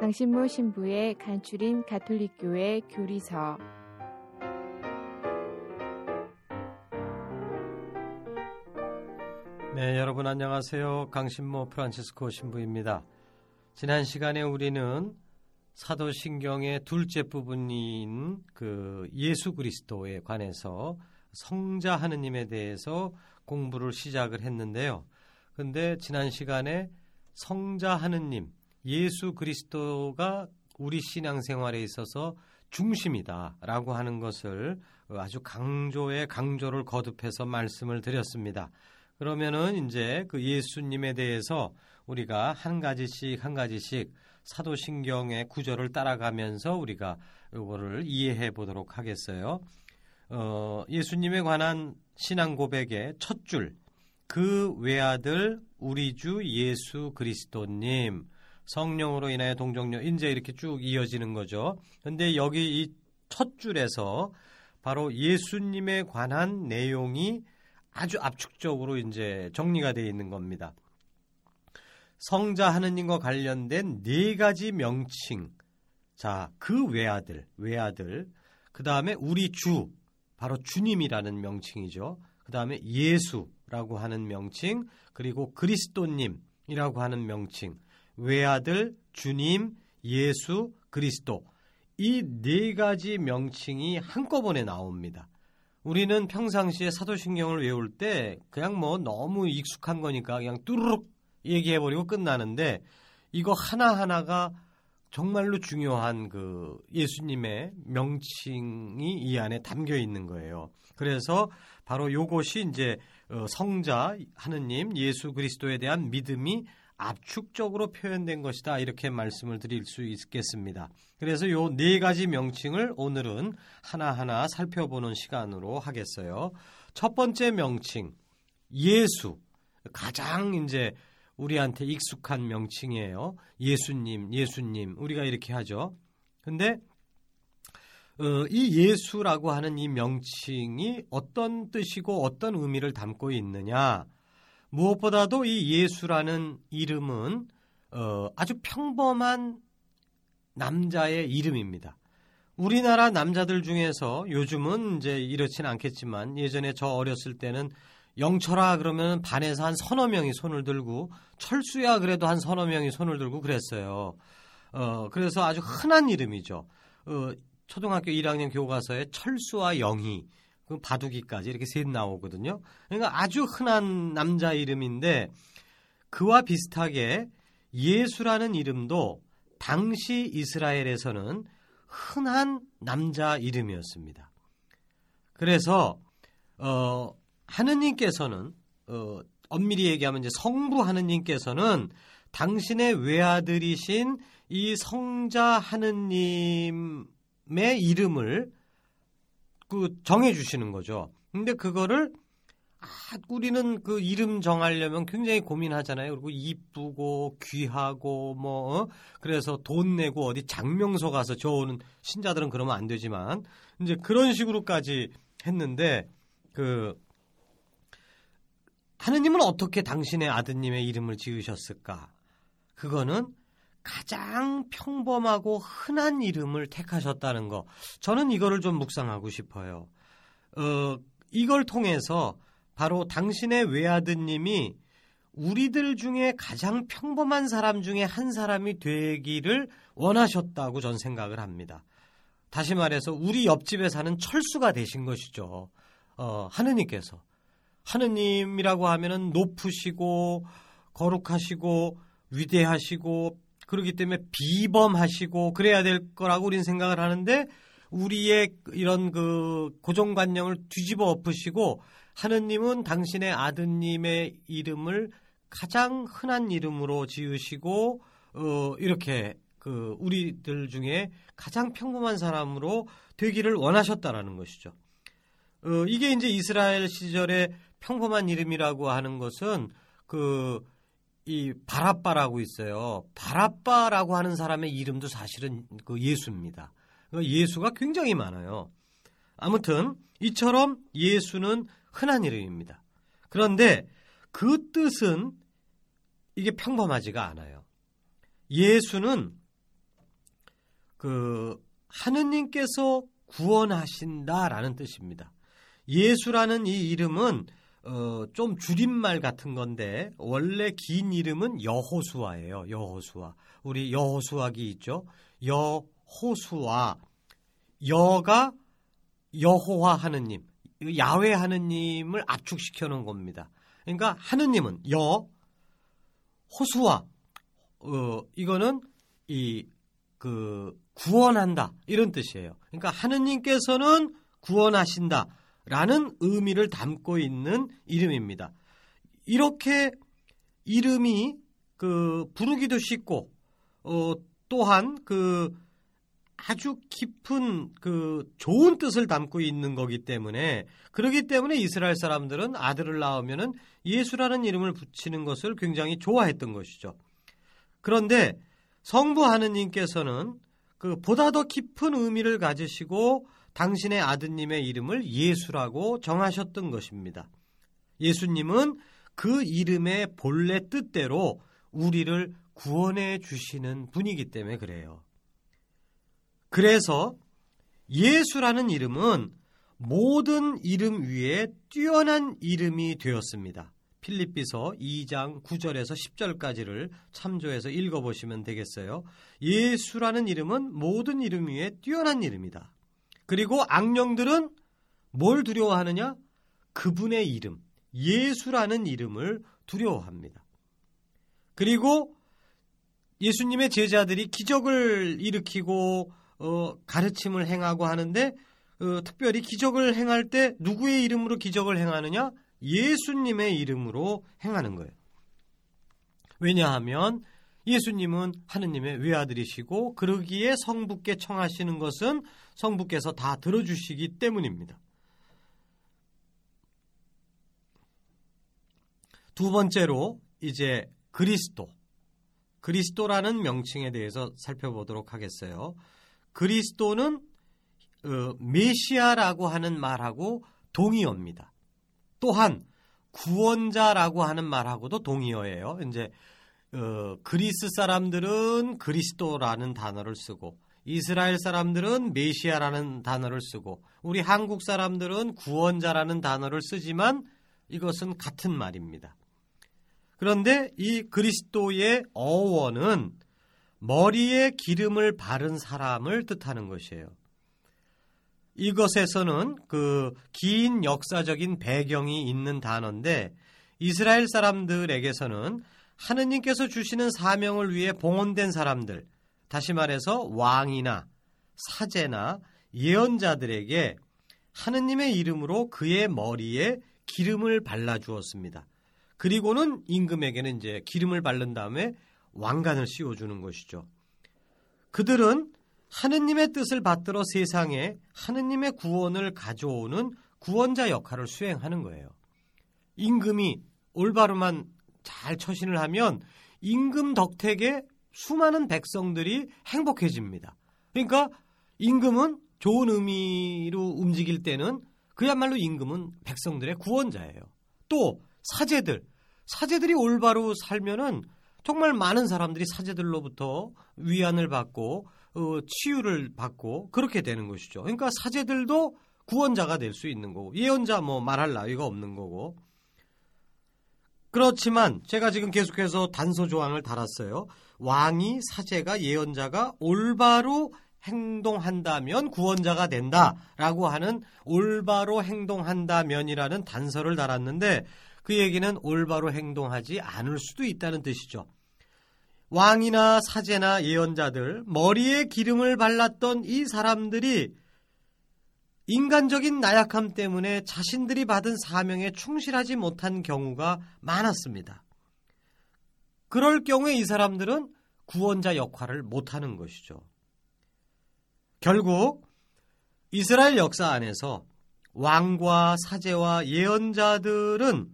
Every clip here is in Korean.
강신모 신부의 간추린 가톨릭교회 교리서 네, 여러분 안녕하세요. 강신모 프란치스코 신부입니다. 지난 시간에 우리는 사도신경의 둘째 부분인 그 예수 그리스도에 관해서 성자 하느님에 대해서 공부를 시작을 했는데요. 근데 지난 시간에 성자 하느님, 예수 그리스도가 우리 신앙생활에 있어서 중심이다라고 하는 것을 아주 강조에 강조를 거듭해서 말씀을 드렸습니다. 그러면은 이제 그 예수님에 대해서 우리가 한 가지씩 한 가지씩 사도신경의 구절을 따라가면서 우리가 이거를 이해해 보도록 하겠어요. 어, 예수님에 관한 신앙 고백의 첫 줄, 그 외아들 우리 주 예수 그리스도님, 성령으로 인하여 동정녀, 이제 이렇게 쭉 이어지는 거죠. 근데 여기 이 첫 줄에서 바로 예수님에 관한 내용이 아주 압축적으로 이제 정리가 되어 있는 겁니다. 성자 하느님과 관련된 네 가지 명칭. 자, 그 외아들, 외아들. 그 다음에 우리 주, 바로 주님이라는 명칭이죠. 그 다음에 예수라고 하는 명칭, 그리고 그리스도님이라고 하는 명칭. 외아들, 주님, 예수, 그리스도. 이 네 가지 명칭이 한꺼번에 나옵니다. 우리는 평상시에 사도신경을 외울 때 그냥 뭐 너무 익숙한 거니까 그냥 뚜루룩 얘기해버리고 끝나는데 이거 하나하나가 정말로 중요한 그 예수님의 명칭이 이 안에 담겨 있는 거예요. 그래서 바로 요것이 이제 어, 성자 하느님 예수 그리스도에 대한 믿음이 압축적으로 표현된 것이다. 이렇게 말씀을 드릴 수 있겠습니다. 그래서 요 네 가지 명칭을 오늘은 하나하나 살펴보는 시간으로 하겠어요. 첫 번째 명칭, 예수. 가장 이제 우리한테 익숙한 명칭이에요. 예수님, 예수님. 우리가 이렇게 하죠. 근데 어, 이 예수라고 하는 이 명칭이 어떤 뜻이고 어떤 의미를 담고 있느냐? 무엇보다도 이 예수라는 이름은 어, 아주 평범한 남자의 이름입니다. 우리나라 남자들 중에서 요즘은 이제 이렇진 않겠지만 예전에 저 어렸을 때는 영철아 그러면 반에서 한 서너 명이 손을 들고 철수야 그래도 한 서너 명이 손을 들고 그랬어요. 어, 그래서 아주 흔한 이름이죠. 어, 초등학교 1학년 교과서에 철수와 영희, 그 바둑이까지 이렇게 셋 나오거든요. 그러니까 아주 흔한 남자 이름인데 그와 비슷하게 예수라는 이름도 당시 이스라엘에서는 흔한 남자 이름이었습니다. 그래서 어, 하느님께서는 어, 엄밀히 얘기하면 이제 성부 하느님께서는 당신의 외아들이신 이 성자 하느님의 이름을 그 정해 주시는 거죠. 근데 그거를 아, 우리는 그 이름 정하려면 굉장히 고민하잖아요. 그리고 이쁘고 귀하고 뭐 어? 그래서 돈 내고 어디 장명소 가서 저오는 신자들은 그러면 안 되지만 이제 그런 식으로까지 했는데 그 하느님은 어떻게 당신의 아드님의 이름을 지으셨을까? 그거는 가장 평범하고 흔한 이름을 택하셨다는 거. 저는 이거를 좀 묵상하고 싶어요. 어, 이걸 통해서 바로 당신의 외아드님이 우리들 중에 가장 평범한 사람 중에 한 사람이 되기를 원하셨다고 전 생각을 합니다. 다시 말해서 우리 옆집에 사는 철수가 되신 것이죠. 어, 하느님께서 하느님이라고 하면은 높으시고 거룩하시고 위대하시고 그렇기 때문에 비범하시고 그래야 될 거라고 우리는 생각을 하는데 우리의 이런 그 고정관념을 뒤집어 엎으시고 하느님은 당신의 아드님의 이름을 가장 흔한 이름으로 지으시고 어 이렇게 그 우리들 중에 가장 평범한 사람으로 되기를 원하셨다라는 것이죠. 어 이게 이제 이스라엘 시절의 평범한 이름이라고 하는 것은 그 이 바라빠라고 있어요. 바라빠라고 하는 사람의 이름도 사실은 그 예수입니다. 그 예수가 굉장히 많아요. 아무튼 이처럼 예수는 흔한 이름입니다. 그런데 그 뜻은 이게 평범하지가 않아요. 예수는 그 하느님께서 구원하신다라는 뜻입니다. 예수라는 이 이름은 어, 좀 줄임말 같은 건데 원래 긴 이름은 여호수아예요. 여호수아. 우리 여호수아기 있죠. 여호수아. 여가 여호와 하느님, 야외 하느님을 압축시켜 놓은 겁니다. 그러니까 하느님은 여 호수아 어, 이거는 이 그 구원한다 이런 뜻이에요. 그러니까 하느님께서는 구원하신다. 라는 의미를 담고 있는 이름입니다. 이렇게 이름이 그 부르기도 쉽고 어 또한 그 아주 깊은 그 좋은 뜻을 담고 있는 거기 때문에 그러기 때문에 이스라엘 사람들은 아들을 낳으면은 예수라는 이름을 붙이는 것을 굉장히 좋아했던 것이죠. 그런데 성부 하느님께서는 그 보다 더 깊은 의미를 가지시고 당신의 아드님의 이름을 예수라고 정하셨던 것입니다. 예수님은 그 이름의 본래 뜻대로 우리를 구원해 주시는 분이기 때문에 그래요. 그래서 예수라는 이름은 모든 이름 위에 뛰어난 이름이 되었습니다. 필립비서 2장 9절에서 10절까지를 참조해서 읽어보시면 되겠어요. 예수라는 이름은 모든 이름 위에 뛰어난 이름이다. 그리고 악령들은 뭘 두려워하느냐? 그분의 이름, 예수라는 이름을 두려워합니다. 그리고 예수님의 제자들이 기적을 일으키고 어, 가르침을 행하고 하는데 어, 특별히 기적을 행할 때 누구의 이름으로 기적을 행하느냐? 예수님의 이름으로 행하는 거예요. 왜냐하면 예수님은 하느님의 외아들이시고 그러기에 성부께 청하시는 것은 성부께서 다 들어주시기 때문입니다. 두 번째로 이제 그리스도, 그리스도라는 명칭에 대해서 살펴보도록 하겠어요. 그리스도는 어, 메시아라고 하는 말하고 동의어입니다. 또한 구원자라고 하는 말하고도 동의어예요. 이제 어, 그리스 사람들은 그리스도라는 단어를 쓰고 이스라엘 사람들은 메시아라는 단어를 쓰고 우리 한국 사람들은 구원자라는 단어를 쓰지만 이것은 같은 말입니다. 그런데 이 그리스도의 어원은 머리에 기름을 바른 사람을 뜻하는 것이에요. 이것에서는 그 긴 역사적인 배경이 있는 단어인데 이스라엘 사람들에게서는 하느님께서 주시는 사명을 위해 봉헌된 사람들, 다시 말해서 왕이나 사제나 예언자들에게 하느님의 이름으로 그의 머리에 기름을 발라 주었습니다. 그리고는 임금에게는 이제 기름을 바른 다음에 왕관을 씌워 주는 것이죠. 그들은 하느님의 뜻을 받들어 세상에 하느님의 구원을 가져오는 구원자 역할을 수행하는 거예요. 임금이 올바르만 잘 처신을 하면 임금 덕택에 수많은 백성들이 행복해집니다. 그러니까 임금은 좋은 의미로 움직일 때는 그야말로 임금은 백성들의 구원자예요. 또 사제들, 사제들이 올바로 살면은 정말 많은 사람들이 사제들로부터 위안을 받고 어, 치유를 받고 그렇게 되는 것이죠. 그러니까 사제들도 구원자가 될 수 있는 거고 예언자 뭐 말할 나위가 없는 거고 그렇지만 제가 지금 계속해서 단서 조항을 달았어요. 왕이 사제가 예언자가 올바로 행동한다면 구원자가 된다라고 하는 올바로 행동한다면이라는 단서를 달았는데 그 얘기는 올바로 행동하지 않을 수도 있다는 뜻이죠. 왕이나 사제나 예언자들, 머리에 기름을 발랐던 이 사람들이 인간적인 나약함 때문에 자신들이 받은 사명에 충실하지 못한 경우가 많았습니다. 그럴 경우에 이 사람들은 구원자 역할을 못하는 것이죠. 결국 이스라엘 역사 안에서 왕과 사제와 예언자들은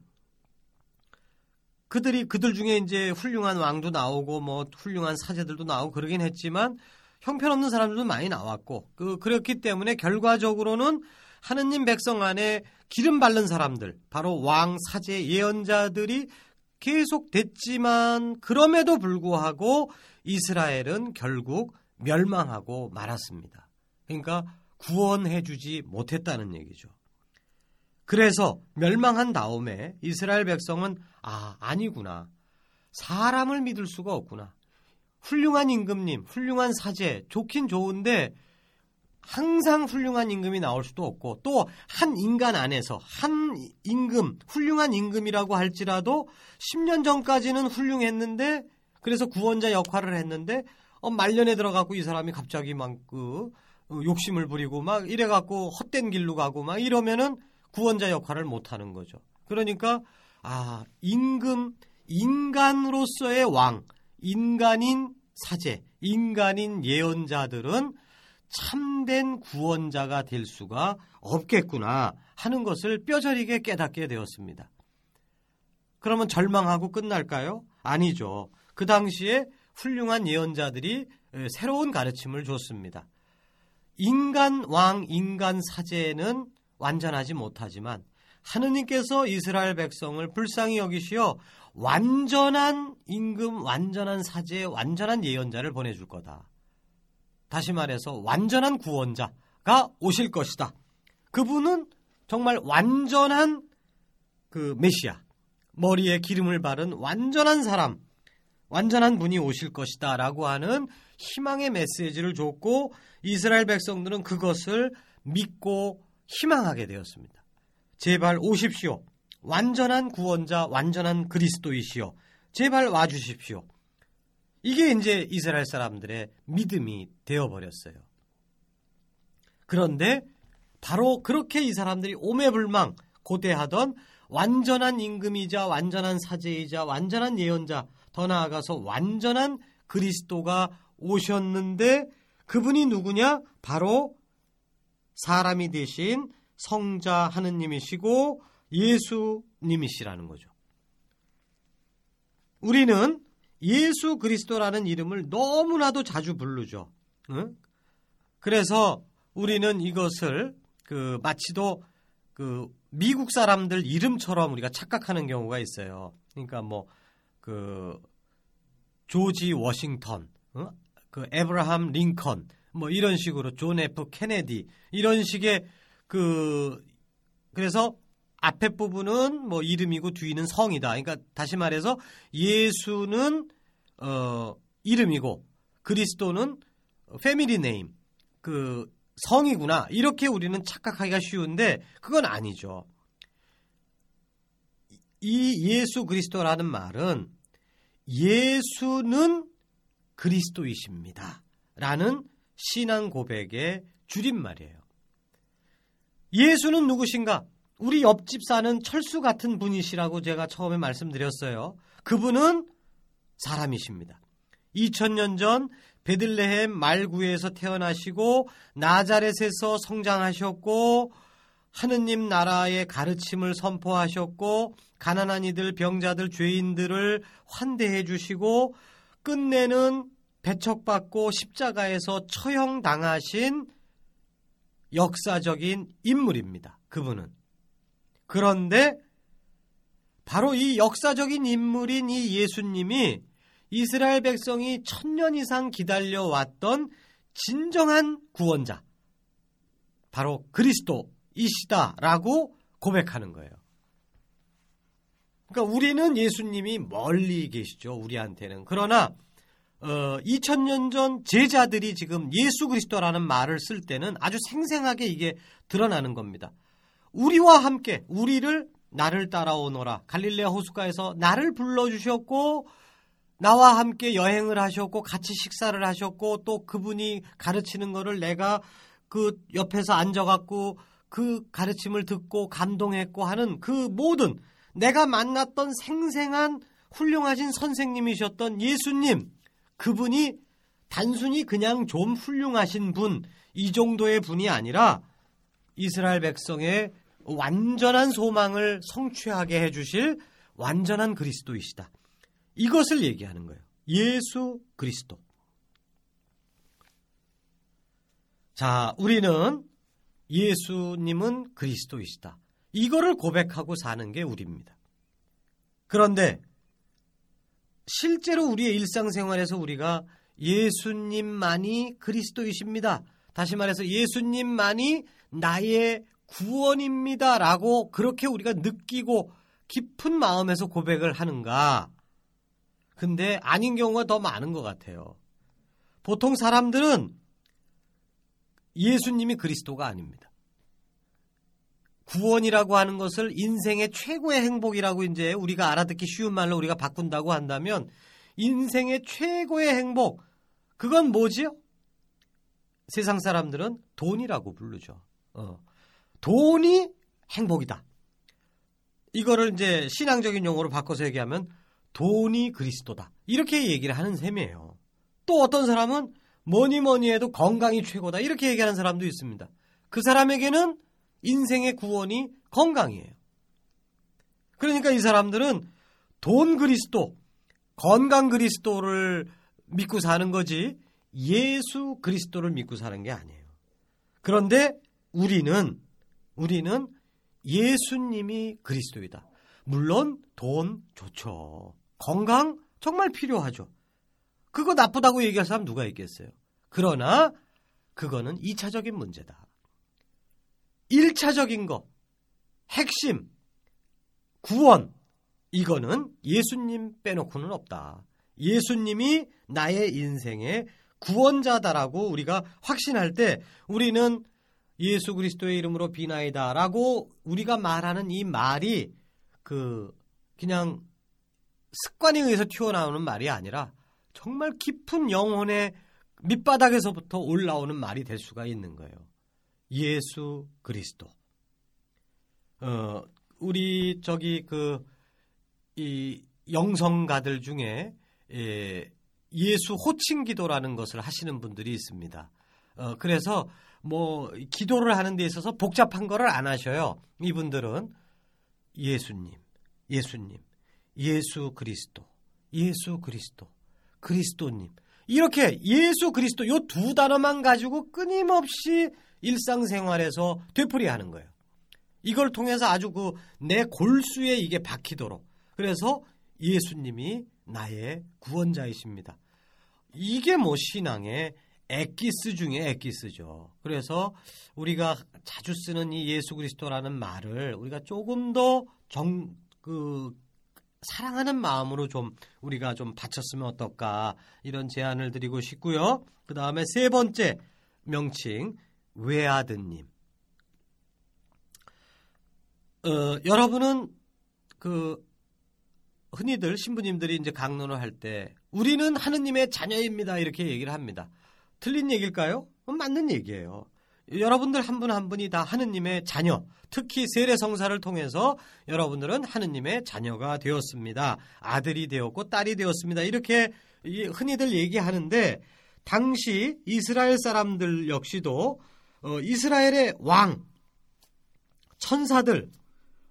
그들이 그들 중에 이제 훌륭한 왕도 나오고 뭐 훌륭한 사제들도 나오고 그러긴 했지만 형편없는 사람들도 많이 나왔고 그 그렇기 때문에 결과적으로는 하느님 백성 안에 기름 바른 사람들 바로 왕 사제 예언자들이 계속 됐지만 그럼에도 불구하고 이스라엘은 결국 멸망하고 말았습니다. 그러니까 구원해 주지 못했다는 얘기죠. 그래서 멸망한 다음에 이스라엘 백성은 아, 아니구나. 사람을 믿을 수가 없구나. 훌륭한 임금님, 훌륭한 사제, 좋긴 좋은데 항상 훌륭한 임금이 나올 수도 없고 또 한 인간 안에서 한 임금, 훌륭한 임금이라고 할지라도 10년 전까지는 훌륭했는데 그래서 구원자 역할을 했는데 어, 말년에 들어가고 이 사람이 갑자기 막그 어, 욕심을 부리고 막 이래갖고 헛된 길로 가고 막 이러면은 구원자 역할을 못 하는 거죠. 그러니까, 아, 임금, 인간으로서의 왕, 인간인 사제, 인간인 예언자들은 참된 구원자가 될 수가 없겠구나 하는 것을 뼈저리게 깨닫게 되었습니다. 그러면 절망하고 끝날까요? 아니죠. 그 당시에 훌륭한 예언자들이 새로운 가르침을 줬습니다. 인간 왕, 인간 사제는 완전하지 못하지만 하느님께서 이스라엘 백성을 불쌍히 여기시어 완전한 임금, 완전한 사제, 완전한 예언자를 보내줄 거다. 다시 말해서 완전한 구원자가 오실 것이다. 그분은 정말 완전한 그 메시아, 머리에 기름을 바른 완전한 사람, 완전한 분이 오실 것이다. 라고 하는 희망의 메시지를 줬고 이스라엘 백성들은 그것을 믿고 희망하게 되었습니다. 제발 오십시오. 완전한 구원자, 완전한 그리스도이시여. 제발 와주십시오. 이게 이제 이스라엘 사람들의 믿음이 되어버렸어요. 그런데 바로 그렇게 이 사람들이 오매불망 고대하던 완전한 임금이자 완전한 사제이자 완전한 예언자 더 나아가서 완전한 그리스도가 오셨는데 그분이 누구냐? 바로 사람이 되신 성자 하느님이시고 예수님이시라는 거죠. 우리는 예수 그리스도라는 이름을 너무나도 자주 부르죠. 응? 그래서 우리는 이것을 그 마치도 그 미국 사람들 이름처럼 우리가 착각하는 경우가 있어요. 그러니까 뭐 그 조지 워싱턴, 어? 그 에브라함 링컨, 뭐 이런 식으로 존 F 케네디 이런 식의 그 그래서 앞에 부분은 뭐 이름이고 뒤는 성이다. 그러니까 다시 말해서 예수는 어 이름이고 그리스도는 패밀리 네임 그 성이구나. 이렇게 우리는 착각하기가 쉬운데 그건 아니죠. 이 예수 그리스도라는 말은 예수는 그리스도이십니다. 라는 신앙 고백의 줄임말이에요. 예수는 누구신가? 우리 옆집 사는 철수 같은 분이시라고 제가 처음에 말씀드렸어요. 그분은 사람이십니다. 2000년 전 베들레헴 말구에서 태어나시고 나자렛에서 성장하셨고 하느님 나라의 가르침을 선포하셨고 가난한 이들, 병자들, 죄인들을 환대해 주시고 끝내는 배척받고 십자가에서 처형 당하신 역사적인 인물입니다. 그분은. 그런데 바로 이 역사적인 인물인 이 예수님이 이스라엘 백성이 천년 이상 기다려왔던 진정한 구원자, 바로 그리스도이시다라고 고백하는 거예요. 그러니까 우리는 예수님이 멀리 계시죠. 우리한테는. 그러나 어, 2000년 전 제자들이 지금 예수 그리스도라는 말을 쓸 때는 아주 생생하게 이게 드러나는 겁니다. 우리와 함께 우리를 나를 따라오너라 갈릴레아 호수가에서 나를 불러 주셨고 나와 함께 여행을 하셨고 같이 식사를 하셨고 또 그분이 가르치는 거를 내가 그 옆에서 앉아 갖고 그 가르침을 듣고 감동했고 하는 그 모든 내가 만났던 생생한 훌륭하신 선생님이셨던 예수님 그분이 단순히 그냥 좀 훌륭하신 분 이 정도의 분이 아니라 이스라엘 백성의 완전한 소망을 성취하게 해주실 완전한 그리스도이시다. 이것을 얘기하는 거예요. 예수 그리스도. 자, 우리는 예수님은 그리스도이시다. 이거를 고백하고 사는 게 우리입니다. 그런데 실제로 우리의 일상생활에서 우리가 예수님만이 그리스도이십니다. 다시 말해서 예수님만이 나의 구원입니다. 라고 그렇게 우리가 느끼고 깊은 마음에서 고백을 하는가? 근데 아닌 경우가 더 많은 것 같아요. 보통 사람들은 예수님이 그리스도가 아닙니다. 구원이라고 하는 것을 인생의 최고의 행복이라고 이제 우리가 알아듣기 쉬운 말로 우리가 바꾼다고 한다면 인생의 최고의 행복 그건 뭐지요? 세상 사람들은 돈이라고 부르죠. 어. 돈이 행복이다. 이거를 이제 신앙적인 용어로 바꿔서 얘기하면 돈이 그리스도다. 이렇게 얘기를 하는 셈이에요. 또 어떤 사람은 뭐니 뭐니 해도 건강이 최고다. 이렇게 얘기하는 사람도 있습니다. 그 사람에게는 인생의 구원이 건강이에요. 그러니까 이 사람들은 돈 그리스도, 건강 그리스도를 믿고 사는 거지 예수 그리스도를 믿고 사는 게 아니에요. 그런데 우리는 우리는 예수님이 그리스도이다. 물론 돈 좋죠. 건강 정말 필요하죠. 그거 나쁘다고 얘기할 사람 누가 있겠어요? 그러나 그거는 2차적인 문제다. 1차적인 거, 핵심, 구원, 이거는 예수님 빼놓고는 없다. 예수님이 나의 인생의 구원자다라고 우리가 확신할 때 우리는 예수 그리스도의 이름으로 비나이다라고 우리가 말하는 이 말이 그 그냥 습관에 의해서 튀어나오는 말이 아니라 정말 깊은 영혼의 밑바닥에서부터 올라오는 말이 될 수가 있는 거예요. 예수 그리스도. 어, 우리 저기 그 이 영성가들 중에 예, 예수 호칭 기도라는 것을 하시는 분들이 있습니다. 어, 그래서 뭐 기도를 하는 데 있어서 복잡한 거를 안 하셔요. 이분들은 예수님, 예수님, 예수 그리스도, 예수 그리스도, 그리스도님. 이렇게 예수 그리스도 요 두 단어만 가지고 끊임없이 일상생활에서 되풀이하는 거예요. 이걸 통해서 아주 그 내 골수에 이게 박히도록. 그래서 예수님이 나의 구원자이십니다. 이게 뭐 신앙의 에기스 중에 에기스죠. 그래서 우리가 자주 쓰는 이 예수 그리스도라는 말을 우리가 조금 더 정, 그, 사랑하는 마음으로 좀 우리가 좀 바쳤으면 어떨까 이런 제안을 드리고 싶고요. 그 다음에 세 번째 명칭 외아드님. 어, 여러분은 그 흔히들 신부님들이 이제 강론을 할 때 우리는 하느님의 자녀입니다 이렇게 얘기를 합니다. 틀린 얘기일까요? 맞는 얘기예요. 여러분들 한 분한 한 분이 다 하느님의 자녀, 특히 세례 성사를 통해서 여러분들은 하느님의 자녀가 되었습니다. 아들이 되었고 딸이 되었습니다. 이렇게 흔히들 얘기하는데 당시 이스라엘 사람들 역시도 어, 이스라엘의 왕, 천사들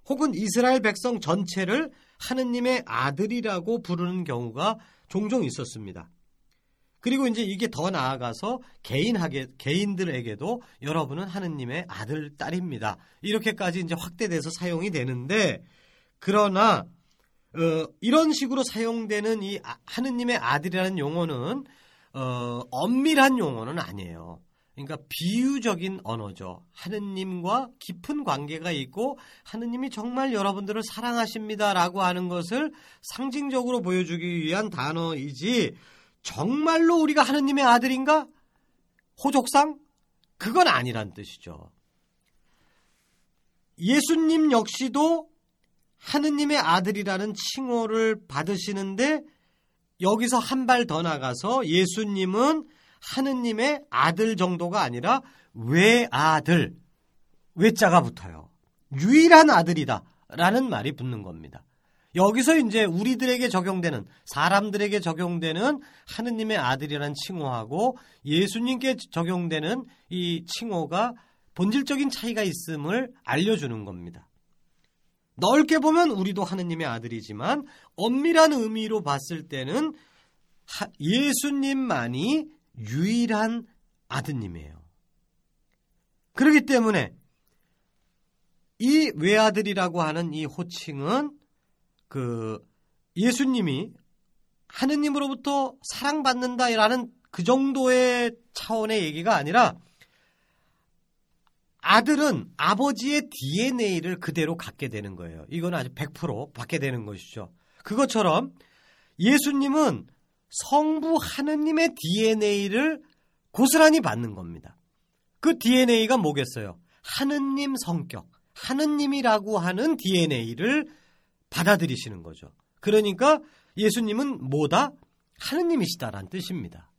혹은 이스라엘 백성 전체를 하느님의 아들이라고 부르는 경우가 종종 있었습니다. 그리고 이제 이게 더 나아가서 개인하게 개인들에게도 여러분은 하느님의 아들 딸입니다. 이렇게까지 이제 확대돼서 사용이 되는데 그러나 어, 이런 식으로 사용되는 이 아, 하느님의 아들이라는 용어는 어, 엄밀한 용어는 아니에요. 그러니까 비유적인 언어죠. 하느님과 깊은 관계가 있고 하느님이 정말 여러분들을 사랑하십니다라고 하는 것을 상징적으로 보여주기 위한 단어이지 정말로 우리가 하느님의 아들인가? 호족상? 그건 아니란 뜻이죠. 예수님 역시도 하느님의 아들이라는 칭호를 받으시는데 여기서 한 발 더 나가서 예수님은 하느님의 아들 정도가 아니라 외아들, 외자가 붙어요. 유일한 아들이다. 라는 말이 붙는 겁니다. 여기서 이제 우리들에게 적용되는 사람들에게 적용되는 하느님의 아들이라는 칭호하고 예수님께 적용되는 이 칭호가 본질적인 차이가 있음을 알려주는 겁니다. 넓게 보면 우리도 하느님의 아들이지만 엄밀한 의미로 봤을 때는 예수님만이 유일한 아드님이에요. 그렇기 때문에 이 외아들이라고 하는 이 호칭은 그 예수님이 하느님으로부터 사랑받는다라는 그 정도의 차원의 얘기가 아니라 아들은 아버지의 DNA를 그대로 갖게 되는 거예요. 이건 아주 100% 받게 되는 것이죠. 그것처럼 예수님은 성부 하느님의 DNA를 고스란히 받는 겁니다. 그 DNA가 뭐겠어요? 하느님 성격, 하느님이라고 하는 DNA를 받아들이시는 거죠. 그러니까 예수님은 뭐다? 하느님이시다라는 뜻입니다.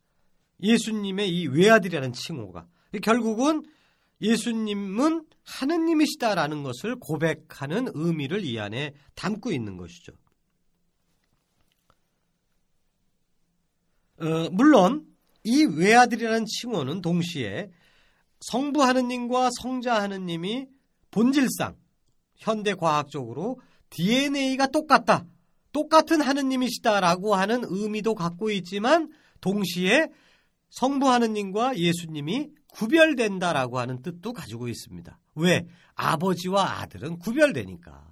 예수님의 이 외아들이라는 칭호가 결국은 예수님은 하느님이시다라는 것을 고백하는 의미를 이 안에 담고 있는 것이죠. 어, 물론 이 외아들이라는 칭호는 동시에 성부 하느님과 성자 하느님이 본질상 현대 과학적으로 DNA가 똑같다. 똑같은 하느님이시다라고 하는 의미도 갖고 있지만 동시에 성부 하느님과 예수님이 구별된다라고 하는 뜻도 가지고 있습니다. 왜? 아버지와 아들은 구별되니까.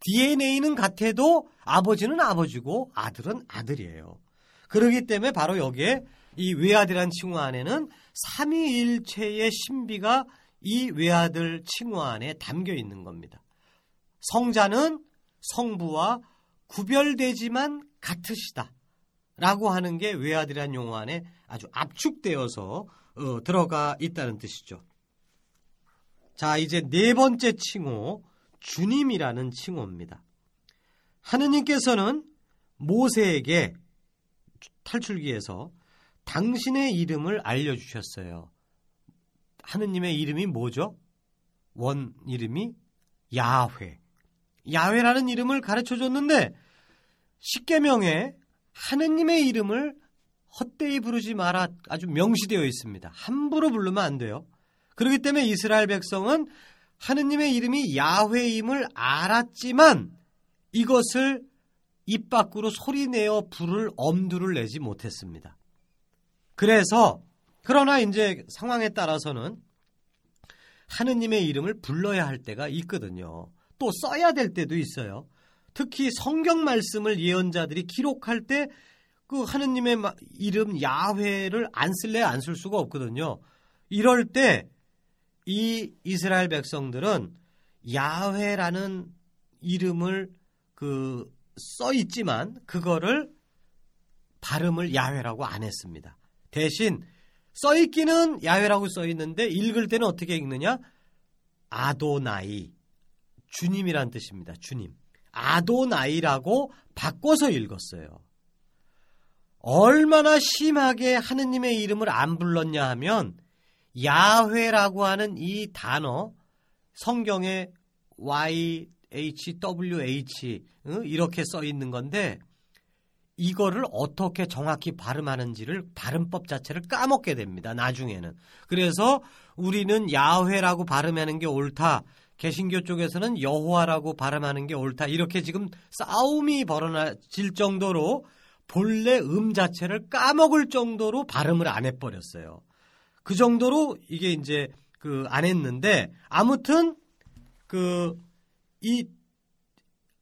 DNA는 같아도 아버지는 아버지고 아들은 아들이에요. 그러기 때문에 바로 여기에 이 외아들이라는 칭호 안에는 삼위일체의 신비가 이 외아들 칭호 안에 담겨 있는 겁니다. 성자는 성부와 구별되지만 같으시다. 라고 하는 게 외아들이라는 용어 안에 아주 압축되어서 어, 들어가 있다는 뜻이죠. 자, 이제 네 번째 칭호, 주님이라는 칭호입니다. 하느님께서는 모세에게 탈출기에서 당신의 이름을 알려주셨어요. 하느님의 이름이 뭐죠? 원 이름이 야훼. 야훼라는 이름을 가르쳐 줬는데 십계명에 하느님의 이름을 헛되이 부르지 마라 아주 명시되어 있습니다. 함부로 부르면 안 돼요. 그렇기 때문에 이스라엘 백성은 하느님의 이름이 야훼임을 알았지만 이것을 입 밖으로 소리내어 부를 엄두를 내지 못했습니다. 그래서 그러나 이제 상황에 따라서는 하느님의 이름을 불러야 할 때가 있거든요. 또 써야 될 때도 있어요. 특히 성경 말씀을 예언자들이 기록할 때 그 하느님의 이름 야훼를 안 쓸래 안 쓸 수가 없거든요. 이럴 때 이 이스라엘 백성들은 야훼라는 이름을 그 써 있지만 그거를 발음을 야훼라고 안 했습니다. 대신 써 있기는 야훼라고 써 있는데 읽을 때는 어떻게 읽느냐? 아도나이 주님이란 뜻입니다. 주님. 아도나이라고 바꿔서 읽었어요. 얼마나 심하게 하느님의 이름을 안 불렀냐 하면 야훼라고 하는 이 단어 성경에 Y H W H 이렇게 써 있는 건데 이거를 어떻게 정확히 발음하는지를 발음법 자체를 까먹게 됩니다. 나중에는. 그래서 우리는 야훼라고 발음하는 게 옳다. 개신교 쪽에서는 여호와라고 발음하는 게 옳다. 이렇게 지금 싸움이 벌어질 정도로 본래 음 자체를 까먹을 정도로 발음을 안 해버렸어요. 그 정도로 이게 이제 그 안 했는데 아무튼 그 이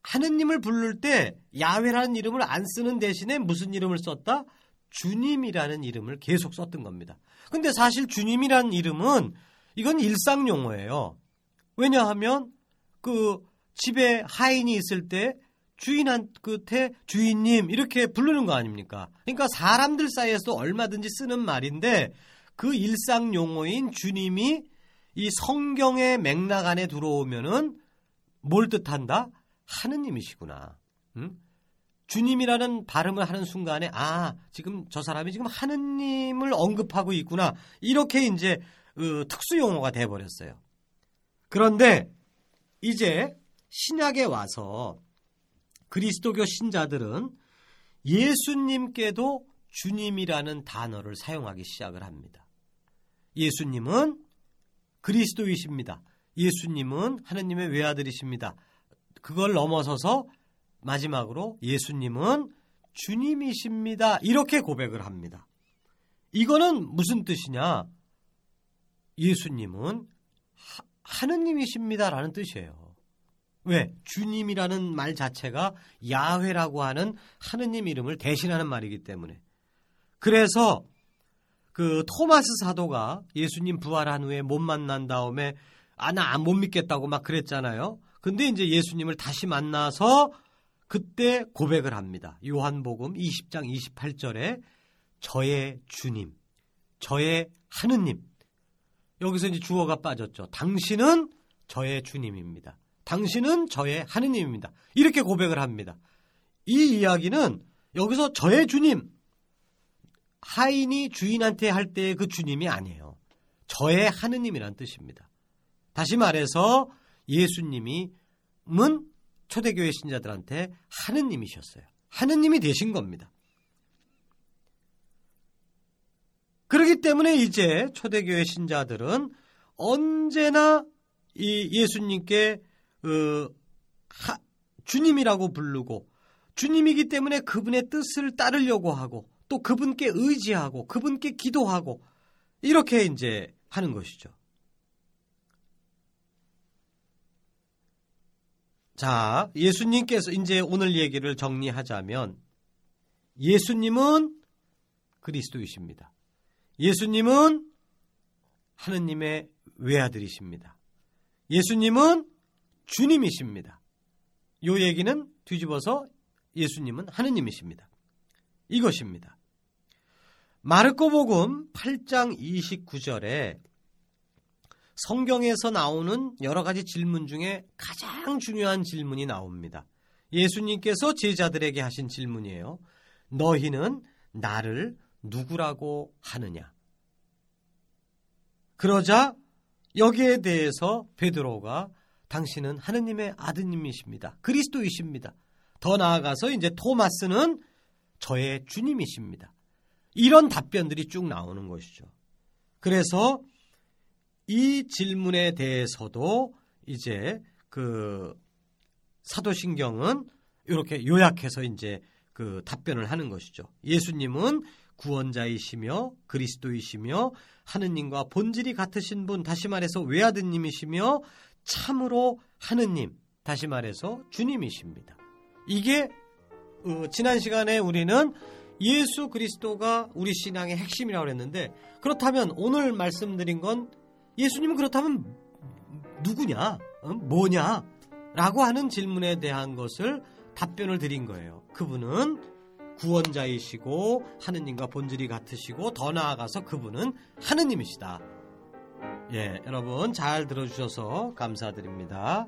하느님을 부를 때 야훼라는 이름을 안 쓰는 대신에 무슨 이름을 썼다? 주님이라는 이름을 계속 썼던 겁니다. 근데 사실 주님이라는 이름은 이건 일상 용어예요. 왜냐하면 그 집에 하인이 있을 때 주인한 끝에 주인님 이렇게 부르는 거 아닙니까? 그러니까 사람들 사이에서도 얼마든지 쓰는 말인데 그 일상 용어인 주님이 이 성경의 맥락 안에 들어오면은 뭘 뜻한다? 하느님이시구나. 응? 주님이라는 발음을 하는 순간에 아 지금 저 사람이 지금 하느님을 언급하고 있구나 이렇게 이제 어, 특수 용어가 돼 버렸어요. 그런데 이제 신약에 와서 그리스도교 신자들은 예수님께도 주님이라는 단어를 사용하기 시작을 합니다. 예수님은 그리스도이십니다. 예수님은 하느님의 외아들이십니다. 그걸 넘어서서 마지막으로 예수님은 주님이십니다. 이렇게 고백을 합니다. 이거는 무슨 뜻이냐? 예수님은 하, 느님이십니다라는 뜻이에요. 왜? 주님이라는 말 자체가 야훼라고 하는 하느님 이름을 대신하는 말이기 때문에. 그래서 그 토마스 사도가 예수님 부활한 후에 못 만난 다음에 아나못 믿겠다고 막 그랬잖아요. 근데 이제 예수님을 다시 만나서 그때 고백을 합니다. 요한복음 20장 28절에 저의 주님, 저의 하느님. 여기서 이제 주어가 빠졌죠. 당신은 저의 주님입니다. 당신은 저의 하느님입니다. 이렇게 고백을 합니다. 이 이야기는 여기서 저의 주님, 하인이 주인한테 할 때의 그 주님이 아니에요. 저의 하느님이란 뜻입니다. 다시 말해서 예수님이 문 초대교회 신자들한테 하느님이셨어요. 하느님이 되신 겁니다. 그렇기 때문에 이제 초대교회 신자들은 언제나 이 예수님께 어, 하, 주님이라고 부르고 주님이기 때문에 그분의 뜻을 따르려고 하고 또 그분께 의지하고 그분께 기도하고 이렇게 이제 하는 것이죠. 자, 예수님께서 이제 오늘 얘기를 정리하자면 예수님은 그리스도이십니다. 예수님은 하느님의 외아들이십니다. 예수님은 주님이십니다. 요 얘기는 뒤집어서 예수님은 하느님이십니다. 이것입니다. 마르코복음 8장 29절에 성경에서 나오는 여러 가지 질문 중에 가장 중요한 질문이 나옵니다. 예수님께서 제자들에게 하신 질문이에요. 너희는 나를 누구라고 하느냐? 그러자 여기에 대해서 베드로가 당신은 하느님의 아드님이십니다. 그리스도이십니다. 더 나아가서 이제 토마스는 저의 주님이십니다. 이런 답변들이 쭉 나오는 것이죠. 그래서 이 질문에 대해서도 이제 그 사도신경은 이렇게 요약해서 이제 그 답변을 하는 것이죠. 예수님은 구원자이시며 그리스도이시며 하느님과 본질이 같으신 분, 다시 말해서 외아드님이시며 참으로 하느님, 다시 말해서 주님이십니다. 이게 어, 지난 시간에 우리는 예수 그리스도가 우리 신앙의 핵심이라고 했는데 그렇다면 오늘 말씀드린 건 예수님은 그렇다면 누구냐? 어? 뭐냐? 라고 하는 질문에 대한 것을 답변을 드린 거예요. 그분은 구원자이시고 하느님과 본질이 같으시고 더 나아가서 그분은 하느님이시다. 예, 여러분 잘 들어주셔서 감사드립니다.